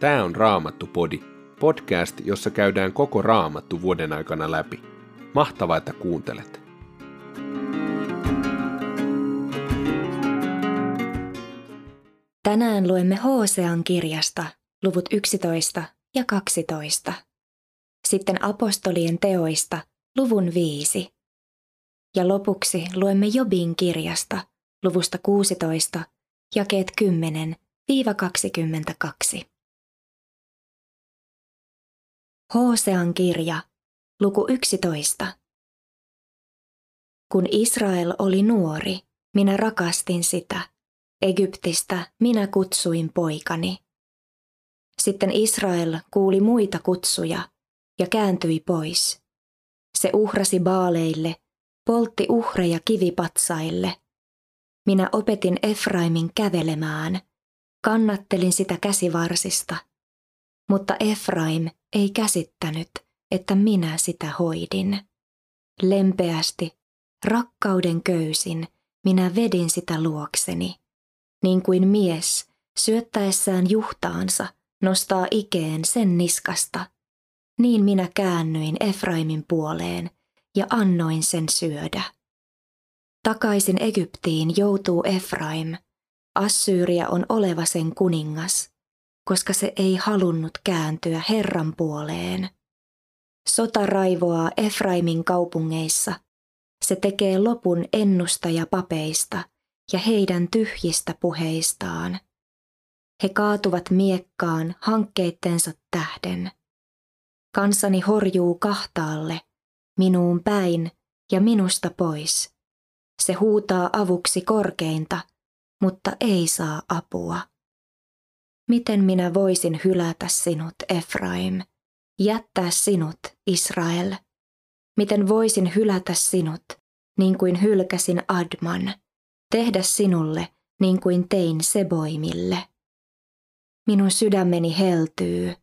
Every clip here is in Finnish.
Tämä on Raamattu-podi, podcast, jossa käydään koko Raamattu vuoden aikana läpi. Mahtavaa, että kuuntelet. Tänään luemme Hosean kirjasta luvut 11 ja 12. Sitten apostolien teoista luvun 5. Ja lopuksi luemme Jobin kirjasta luvusta 16 jakeet 10-22. Hosean kirja, luku 11. Kun Israel oli nuori, minä rakastin sitä. Egyptistä minä kutsuin poikani. Sitten Israel kuuli muita kutsuja ja kääntyi pois. Se uhrasi baaleille, poltti uhreja kivipatsaille. Minä opetin Efraimin kävelemään, kannattelin sitä käsivarsista. Mutta Efraim ei käsittänyt, että minä sitä hoidin. Lempeästi, rakkauden köysin, minä vedin sitä luokseni, niin kuin mies syöttäessään juhtaansa nostaa ikeen sen niskasta. Niin minä käännyin Efraimin puoleen ja annoin sen syödä. Takaisin Egyptiin joutuu Efraim. Assyyria on oleva sen kuningas, koska se ei halunnut kääntyä Herran puoleen. Sota raivoaa Efraimin kaupungeissa. Se tekee lopun ennustajapapeista ja heidän tyhjistä puheistaan. He kaatuvat miekkaan hankkeittensa tähden. Kansani horjuu kahtaalle, minuun päin ja minusta pois. Se huutaa avuksi korkeinta, mutta ei saa apua. Miten minä voisin hylätä sinut, Efraim, jättää sinut, Israel? Miten voisin hylätä sinut, niin kuin hylkäsin Adman, tehdä sinulle niin kuin tein Seboimille? Minun sydämeni heltyy,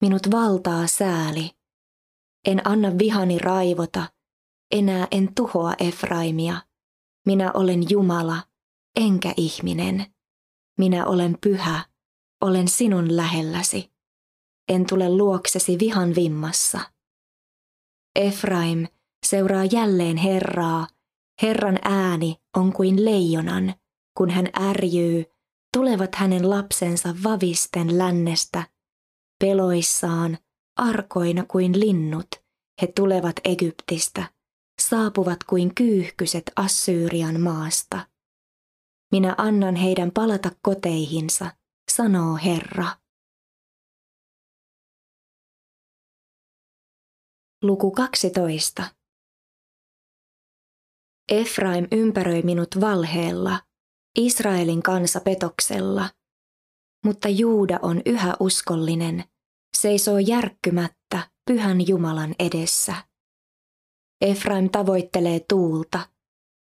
minut valtaa sääli. En anna vihani raivota, enää en tuhoa Efraimia. Minä olen Jumala, enkä ihminen. Minä olen pyhä, olen sinun lähelläsi. En tule luoksesi vihan vimmassa. Efraim seuraa jälleen Herraa. Herran ääni on kuin leijonan, kun hän ärjyy, tulevat hänen lapsensa vavisten lännestä, peloissaan, arkoina kuin linnut, he tulevat Egyptistä, saapuvat kuin kyyhkyset Assyrian maasta. Minä annan heidän palata koteihinsa, sanoo Herra. Luku 12. Efraim ympäröi minut valheella, Israelin kansa petoksella, mutta Juuda on yhä uskollinen, seisoo järkkymättä pyhän Jumalan edessä. Efraim tavoittelee tuulta,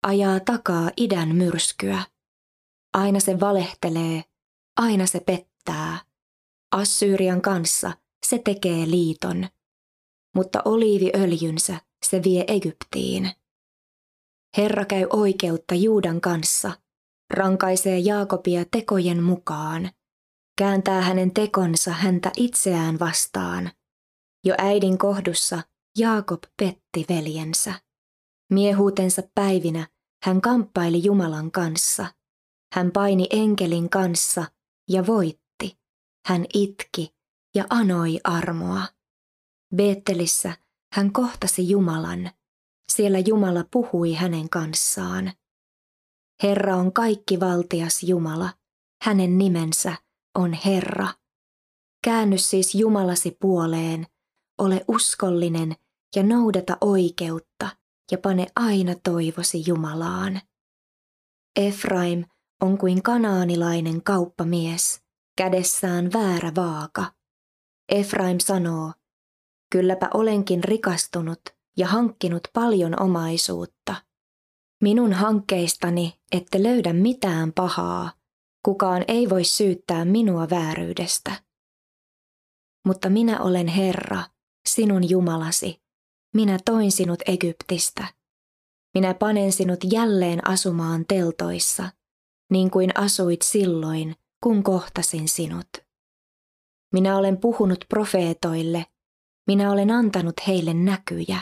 ajaa takaa idän myrskyä. Aina se valehtelee, aina se pettää. Assyrian kanssa se tekee liiton, mutta oliiviöljynsä se vie Egyptiin. Herra käy oikeutta Juudan kanssa, rankaisee Jaakobia tekojen mukaan, kääntää hänen tekonsa häntä itseään vastaan. Jo äidin kohdussa Jaakob petti veljensä. Miehuutensa päivinä hän kamppaili Jumalan kanssa. Hän paini enkelin kanssa ja voitti. Hän itki ja anoi armoa. Beettelissä hän kohtasi Jumalan. Siellä Jumala puhui hänen kanssaan. Herra on kaikki valtias Jumala. Hänen nimensä on Herra. Käänny siis Jumalasi puoleen, ole uskollinen ja noudata oikeutta ja pane aina toivosi Jumalaan. Efraim on kuin kanaanilainen kauppamies, kädessään väärä vaaka. Efraim sanoo, kylläpä olenkin rikastunut ja hankkinut paljon omaisuutta. Minun hankkeistani ette löydä mitään pahaa, kukaan ei voi syyttää minua vääryydestä. Mutta minä olen Herra, sinun Jumalasi, minä toin sinut Egyptistä. Minä panen sinut jälleen asumaan teltoissa, niin kuin asuit silloin, kun kohtasin sinut. Minä olen puhunut profeetoille, minä olen antanut heille näkyjä.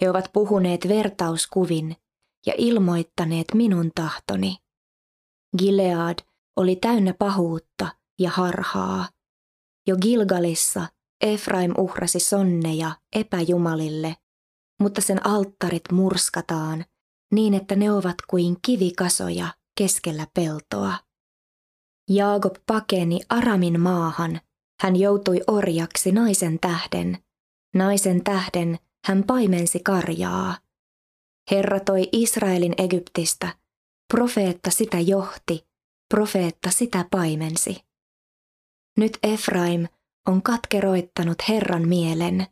He ovat puhuneet vertauskuvin ja ilmoittaneet minun tahtoni. Gilead oli täynnä pahuutta ja harhaa. Jo Gilgalissa Efraim uhrasi sonneja epäjumalille, mutta sen alttarit murskataan niin, että ne ovat kuin kivikasoja keskellä peltoa. Jaakob pakeni Aramin maahan. Hän joutui orjaksi naisen tähden. Naisen tähden hän paimensi karjaa. Herra toi Israelin Egyptistä. Profeetta sitä johti, profeetta sitä paimensi. Nyt Efraim on katkeroittanut Herran mielen.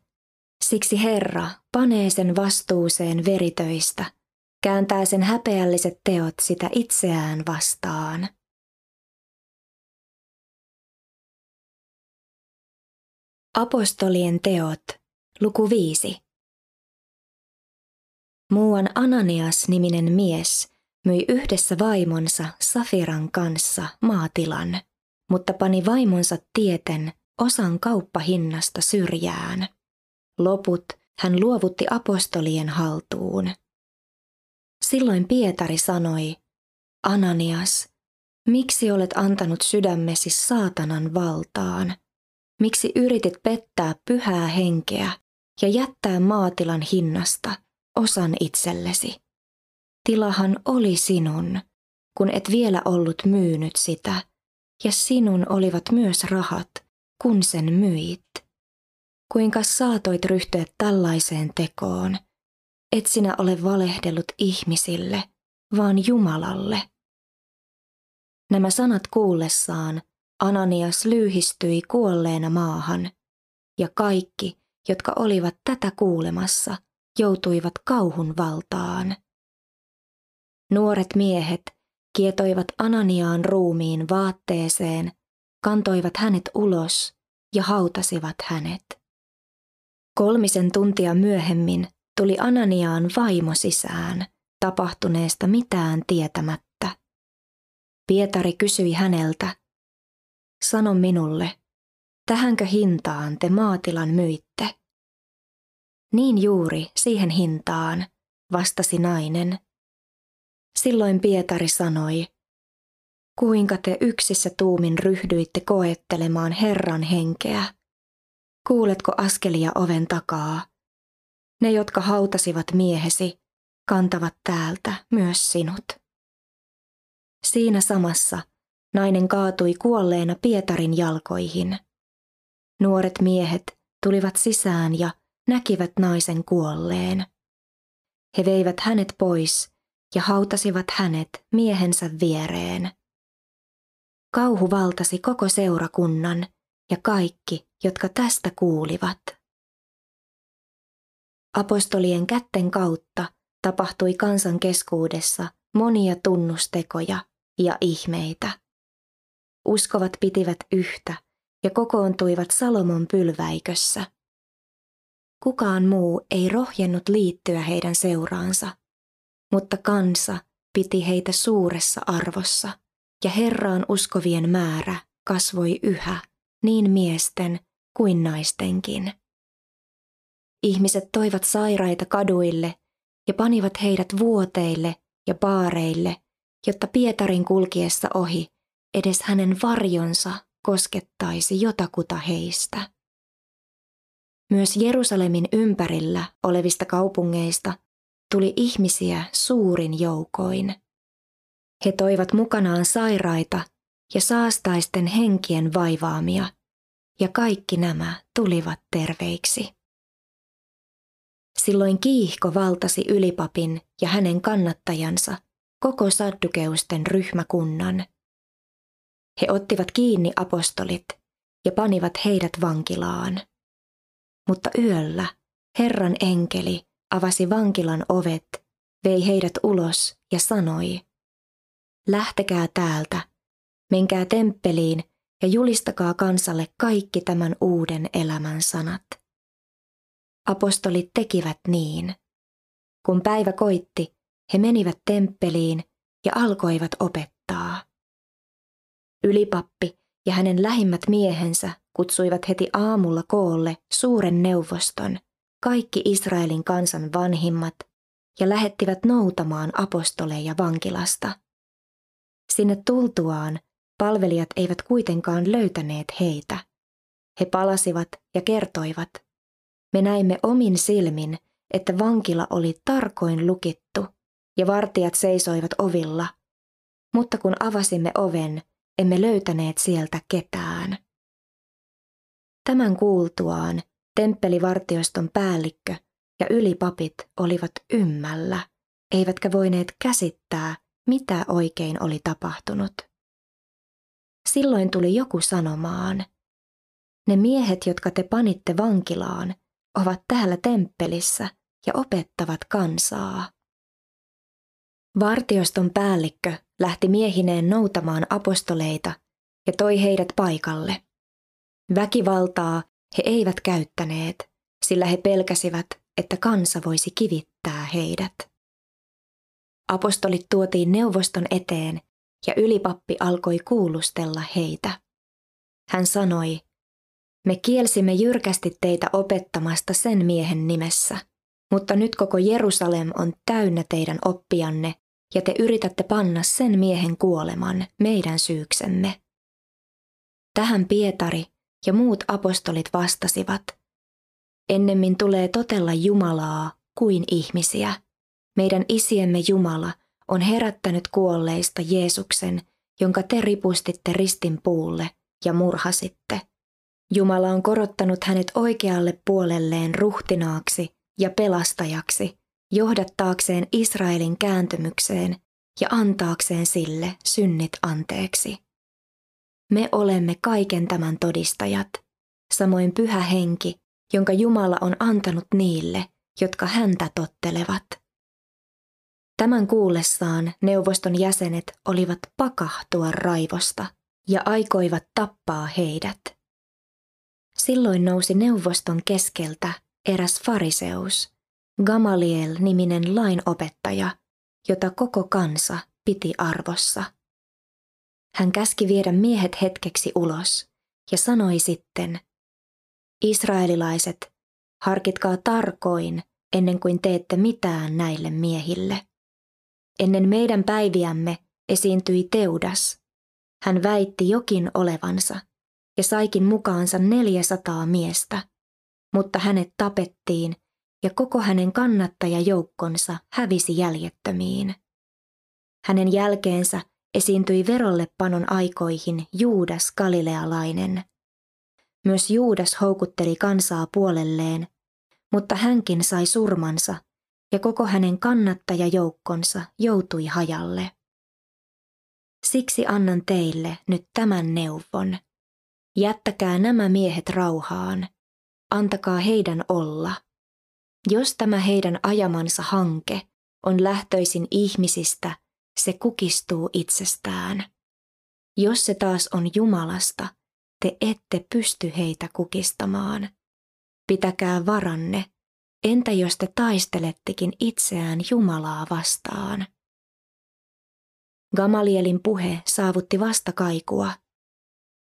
Siksi Herra panee sen vastuuseen veritöistä, kääntää sen häpeälliset teot sitä itseään vastaan. Apostolien teot, luku 5. Muuan Ananias-niminen mies myi yhdessä vaimonsa Safiran kanssa maatilan, mutta pani vaimonsa tieten osan kauppahinnasta syrjään. Loput hän luovutti apostolien haltuun. Silloin Pietari sanoi, Ananias, miksi olet antanut sydämesi saatanan valtaan? Miksi yritit pettää pyhää henkeä ja jättää maatilan hinnasta osan itsellesi? Tilahan oli sinun, kun et vielä ollut myynyt sitä, ja sinun olivat myös rahat, kun sen myit. Kuinka saatoit ryhtyä tällaiseen tekoon? Et sinä ole valehdellut ihmisille, vaan Jumalalle. Nämä sanat kuullessaan Ananias lyhistyi kuolleena maahan, ja kaikki, jotka olivat tätä kuulemassa, joutuivat kauhun valtaan. Nuoret miehet kietoivat Ananiaan ruumiin vaatteeseen, kantoivat hänet ulos ja hautasivat hänet. Kolmisen tuntia myöhemmin tuli Ananiaan vaimo sisään, tapahtuneesta mitään tietämättä. Pietari kysyi häneltä, sano minulle, tähänkö hintaan te maatilan myitte? Niin juuri siihen hintaan, vastasi nainen. Silloin Pietari sanoi, kuinka te yksissä tuumin ryhdyitte koettelemaan Herran henkeä. Kuuletko askelia oven takaa? Ne, jotka hautasivat miehesi, kantavat täältä myös sinut. Siinä samassa nainen kaatui kuolleena Pietarin jalkoihin. Nuoret miehet tulivat sisään ja näkivät naisen kuolleen. He veivät hänet pois ja hautasivat hänet miehensä viereen. Kauhu valtasi koko seurakunnan ja kaikki, jotka tästä kuulivat. Apostolien kätten kautta tapahtui kansan keskuudessa monia tunnustekoja ja ihmeitä. Uskovat pitivät yhtä ja kokoontuivat Salomon pylväikössä. Kukaan muu ei rohjennut liittyä heidän seuraansa, mutta kansa piti heitä suuressa arvossa, ja Herraan uskovien määrä kasvoi yhä, niin miesten kuin naistenkin. Ihmiset toivat sairaita kaduille ja panivat heidät vuoteille ja paareille, jotta Pietarin kulkiessa ohi edes hänen varjonsa koskettaisi jotakuta heistä. Myös Jerusalemin ympärillä olevista kaupungeista tuli ihmisiä suurin joukoin. He toivat mukanaan sairaita ja saastaisten henkien vaivaamia, ja kaikki nämä tulivat terveiksi. Silloin kiihko valtasi ylipapin ja hänen kannattajansa koko saddukeusten ryhmäkunnan. He ottivat kiinni apostolit ja panivat heidät vankilaan. Mutta yöllä Herran enkeli avasi vankilan ovet, vei heidät ulos ja sanoi, lähtekää täältä, menkää temppeliin ja julistakaa kansalle kaikki tämän uuden elämän sanat. Apostolit tekivät niin. Kun päivä koitti, he menivät temppeliin ja alkoivat opettaa. Ylipappi ja hänen lähimmät miehensä kutsuivat heti aamulla koolle suuren neuvoston, kaikki Israelin kansan vanhimmat, ja lähettivät noutamaan apostoleja vankilasta. Sinne tultuaan palvelijat eivät kuitenkaan löytäneet heitä. He palasivat ja kertoivat, me näimme omin silmin, että vankila oli tarkoin lukittu ja vartijat seisoivat ovilla, mutta kun avasimme oven, emme löytäneet sieltä ketään. Tämän kuultuaan temppelivartioston päällikkö ja ylipapit olivat ymmällä, eivätkä voineet käsittää, mitä oikein oli tapahtunut. Silloin tuli joku sanomaan, ne miehet, jotka te panitte vankilaan, ovat täällä temppelissä ja opettavat kansaa. Vartioston päällikkö lähti miehineen noutamaan apostoleita ja toi heidät paikalle. Väkivaltaa he eivät käyttäneet, sillä he pelkäsivät, että kansa voisi kivittää heidät. Apostolit tuotiin neuvoston eteen ja ylipappi alkoi kuulustella heitä. Hän sanoi, me kielsimme jyrkästi teitä opettamasta sen miehen nimessä, mutta nyt koko Jerusalem on täynnä teidän oppianne ja te yritätte panna sen miehen kuoleman meidän syyksemme. Tähän Pietari ja muut apostolit vastasivat, ennemmin tulee totella Jumalaa kuin ihmisiä. Meidän isiemme Jumala on herättänyt kuolleista Jeesuksen, jonka te ripustitte ristin puulle ja murhasitte. Jumala on korottanut hänet oikealle puolelleen ruhtinaaksi ja pelastajaksi, johdattaakseen Israelin kääntymykseen ja antaakseen sille synnit anteeksi. Me olemme kaiken tämän todistajat, samoin pyhä henki, jonka Jumala on antanut niille, jotka häntä tottelevat. Tämän kuullessaan neuvoston jäsenet olivat pakahtua raivosta ja aikoivat tappaa heidät. Silloin nousi neuvoston keskeltä eräs fariseus, Gamaliel-niminen lainopettaja, jota koko kansa piti arvossa. Hän käski viedä miehet hetkeksi ulos ja sanoi sitten, Israelilaiset, harkitkaa tarkoin ennen kuin teette mitään näille miehille. Ennen meidän päiviämme esiintyi Teudas. Hän väitti jokin olevansa ja saikin mukaansa 400 miestä, mutta hänet tapettiin ja koko hänen kannattajajoukkonsa hävisi jäljettömiin. Hänen jälkeensä esiintyi verollepanon aikoihin Juudas Galilealainen. Myös Juudas houkutteli kansaa puolelleen, mutta hänkin sai surmansa ja koko hänen kannattajajoukkonsa joutui hajalle. Siksi annan teille nyt tämän neuvon. Jättäkää nämä miehet rauhaan. Antakaa heidän olla. Jos tämä heidän ajamansa hanke on lähtöisin ihmisistä, se kukistuu itsestään. Jos se taas on Jumalasta, te ette pysty heitä kukistamaan. Pitäkää varanne, entä jos te taistelettekin itseään Jumalaa vastaan? Gamalielin puhe saavutti vastakaikua.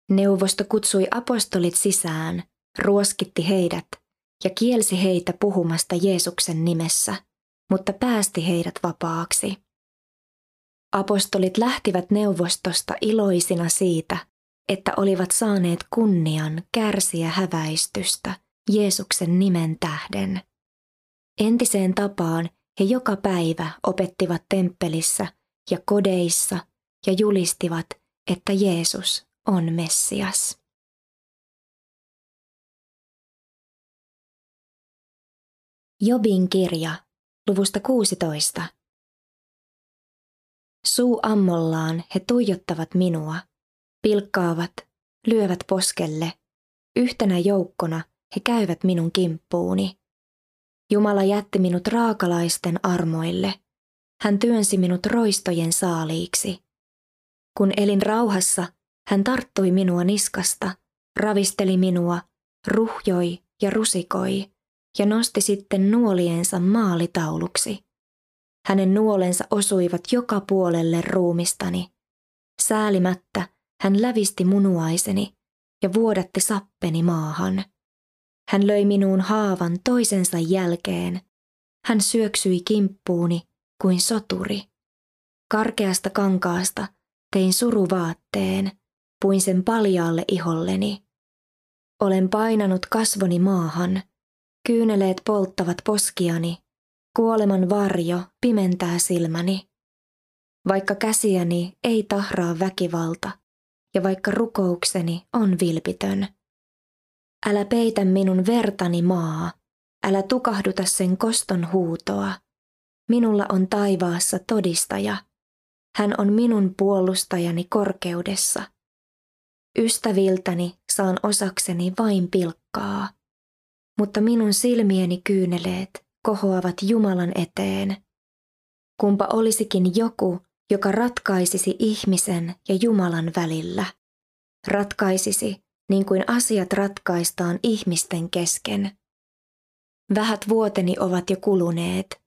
Neuvosto kutsui apostolit sisään, ruoskitti heidät ja kielsi heitä puhumasta Jeesuksen nimessä, mutta päästi heidät vapaaksi. Apostolit lähtivät neuvostosta iloisina siitä, että olivat saaneet kunnian kärsiä häväistystä Jeesuksen nimen tähden. Entiseen tapaan he joka päivä opettivat temppelissä ja kodeissa ja julistivat, että Jeesus on Messias. Jobin kirja, luvusta 16. Suu ammollaan he tuijottavat minua, pilkkaavat, lyövät poskelle. Yhtenä joukkona he käyvät minun kimppuuni. Jumala jätti minut raakalaisten armoille. Hän työnsi minut roistojen saaliiksi. Kun elin rauhassa, hän tarttui minua niskasta, ravisteli minua, ruhjoi ja rusikoi ja nosti sitten nuoliensa maalitauluksi. Hänen nuolensa osuivat joka puolelle ruumistani. Säälimättä hän lävisti munuaiseni ja vuodatti sappeni maahan. Hän löi minuun haavan toisensa jälkeen. Hän syöksyi kimppuuni kuin soturi. Karkeasta kankaasta tein suruvaatteen, puin sen paljaalle iholleni. Olen painanut kasvoni maahan, kyyneleet polttavat poskiani, kuoleman varjo pimentää silmäni. Vaikka käsiäni ei tahraa väkivalta, ja vaikka rukoukseni on vilpitön. Älä peitä minun vertani maa, älä tukahduta sen koston huutoa. Minulla on taivaassa todistaja. Hän on minun puolustajani korkeudessa. Ystäviltäni saan osakseni vain pilkkaa, mutta minun silmieni kyyneleet kohoavat Jumalan eteen. Kumpa olisikin joku, joka ratkaisisi ihmisen ja Jumalan välillä. Ratkaisisi niin kuin asiat ratkaistaan ihmisten kesken. Vähät vuoteni ovat jo kuluneet.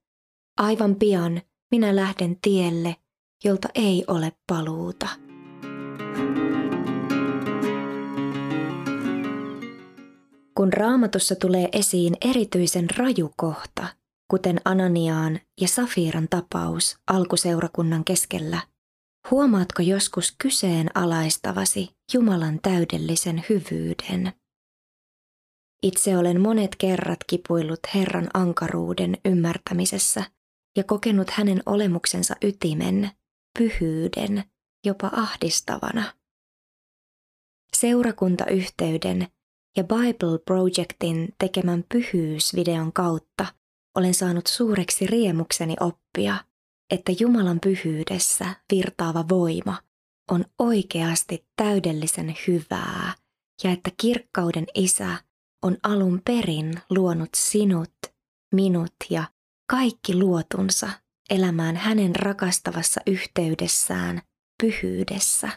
Aivan pian minä lähden tielle, jolta ei ole paluuta. Kun raamatussa tulee esiin erityisen raju kohta, kuten Ananiaan ja Safiran tapaus alkuseurakunnan keskellä, huomaatko joskus kyseenalaistavasi Jumalan täydellisen hyvyyden? Itse olen monet kerrat kipuillut Herran ankaruuden ymmärtämisessä ja kokenut hänen olemuksensa ytimen, pyhyyden, jopa ahdistavana. Seurakuntayhteyden ja Bible Projectin tekemän pyhyysvideon kautta olen saanut suureksi riemukseni oppia, että Jumalan pyhyydessä virtaava voima on oikeasti täydellisen hyvää ja että kirkkauden isä on alun perin luonut sinut, minut ja kaikki luotunsa elämään hänen rakastavassa yhteydessään pyhyydessä.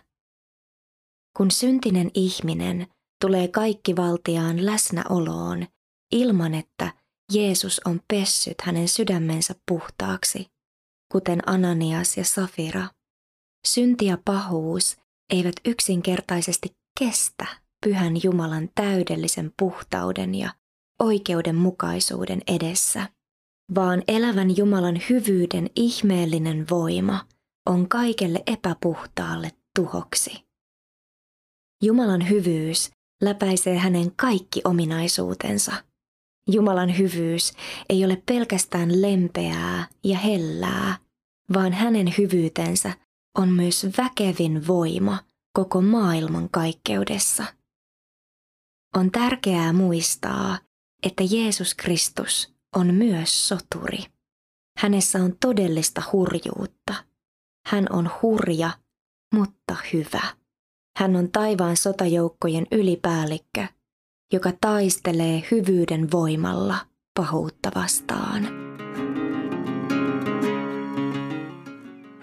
Kun syntinen ihminen tulee kaikki valtiaan läsnäoloon ilman, että Jeesus on pessyt hänen sydämensä puhtaaksi, kuten Ananias ja Safira. Synti ja pahuus eivät yksinkertaisesti kestä pyhän Jumalan täydellisen puhtauden ja oikeudenmukaisuuden edessä, vaan elävän Jumalan hyvyyden ihmeellinen voima on kaikelle epäpuhtaalle tuhoksi. Jumalan hyvyys läpäisee hänen kaikki ominaisuutensa. Jumalan hyvyys ei ole pelkästään lempeää ja hellää, vaan hänen hyvyytensä on myös väkevin voima koko maailman kaikkeudessa. On tärkeää muistaa, että Jeesus Kristus on myös soturi. Hänessä on todellista hurjuutta. Hän on hurja, mutta hyvä. Hän on taivaan sotajoukkojen ylipäällikkö, joka taistelee hyvyyden voimalla pahuutta vastaan.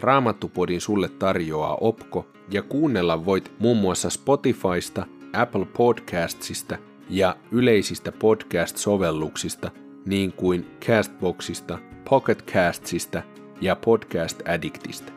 Raamattupodin sulle tarjoaa Opko ja kuunnella voit muun muassa Spotifysta, Apple Podcastsista ja yleisistä podcast-sovelluksista niin kuin Castboxista, Pocket Castsista ja Podcast Addictista.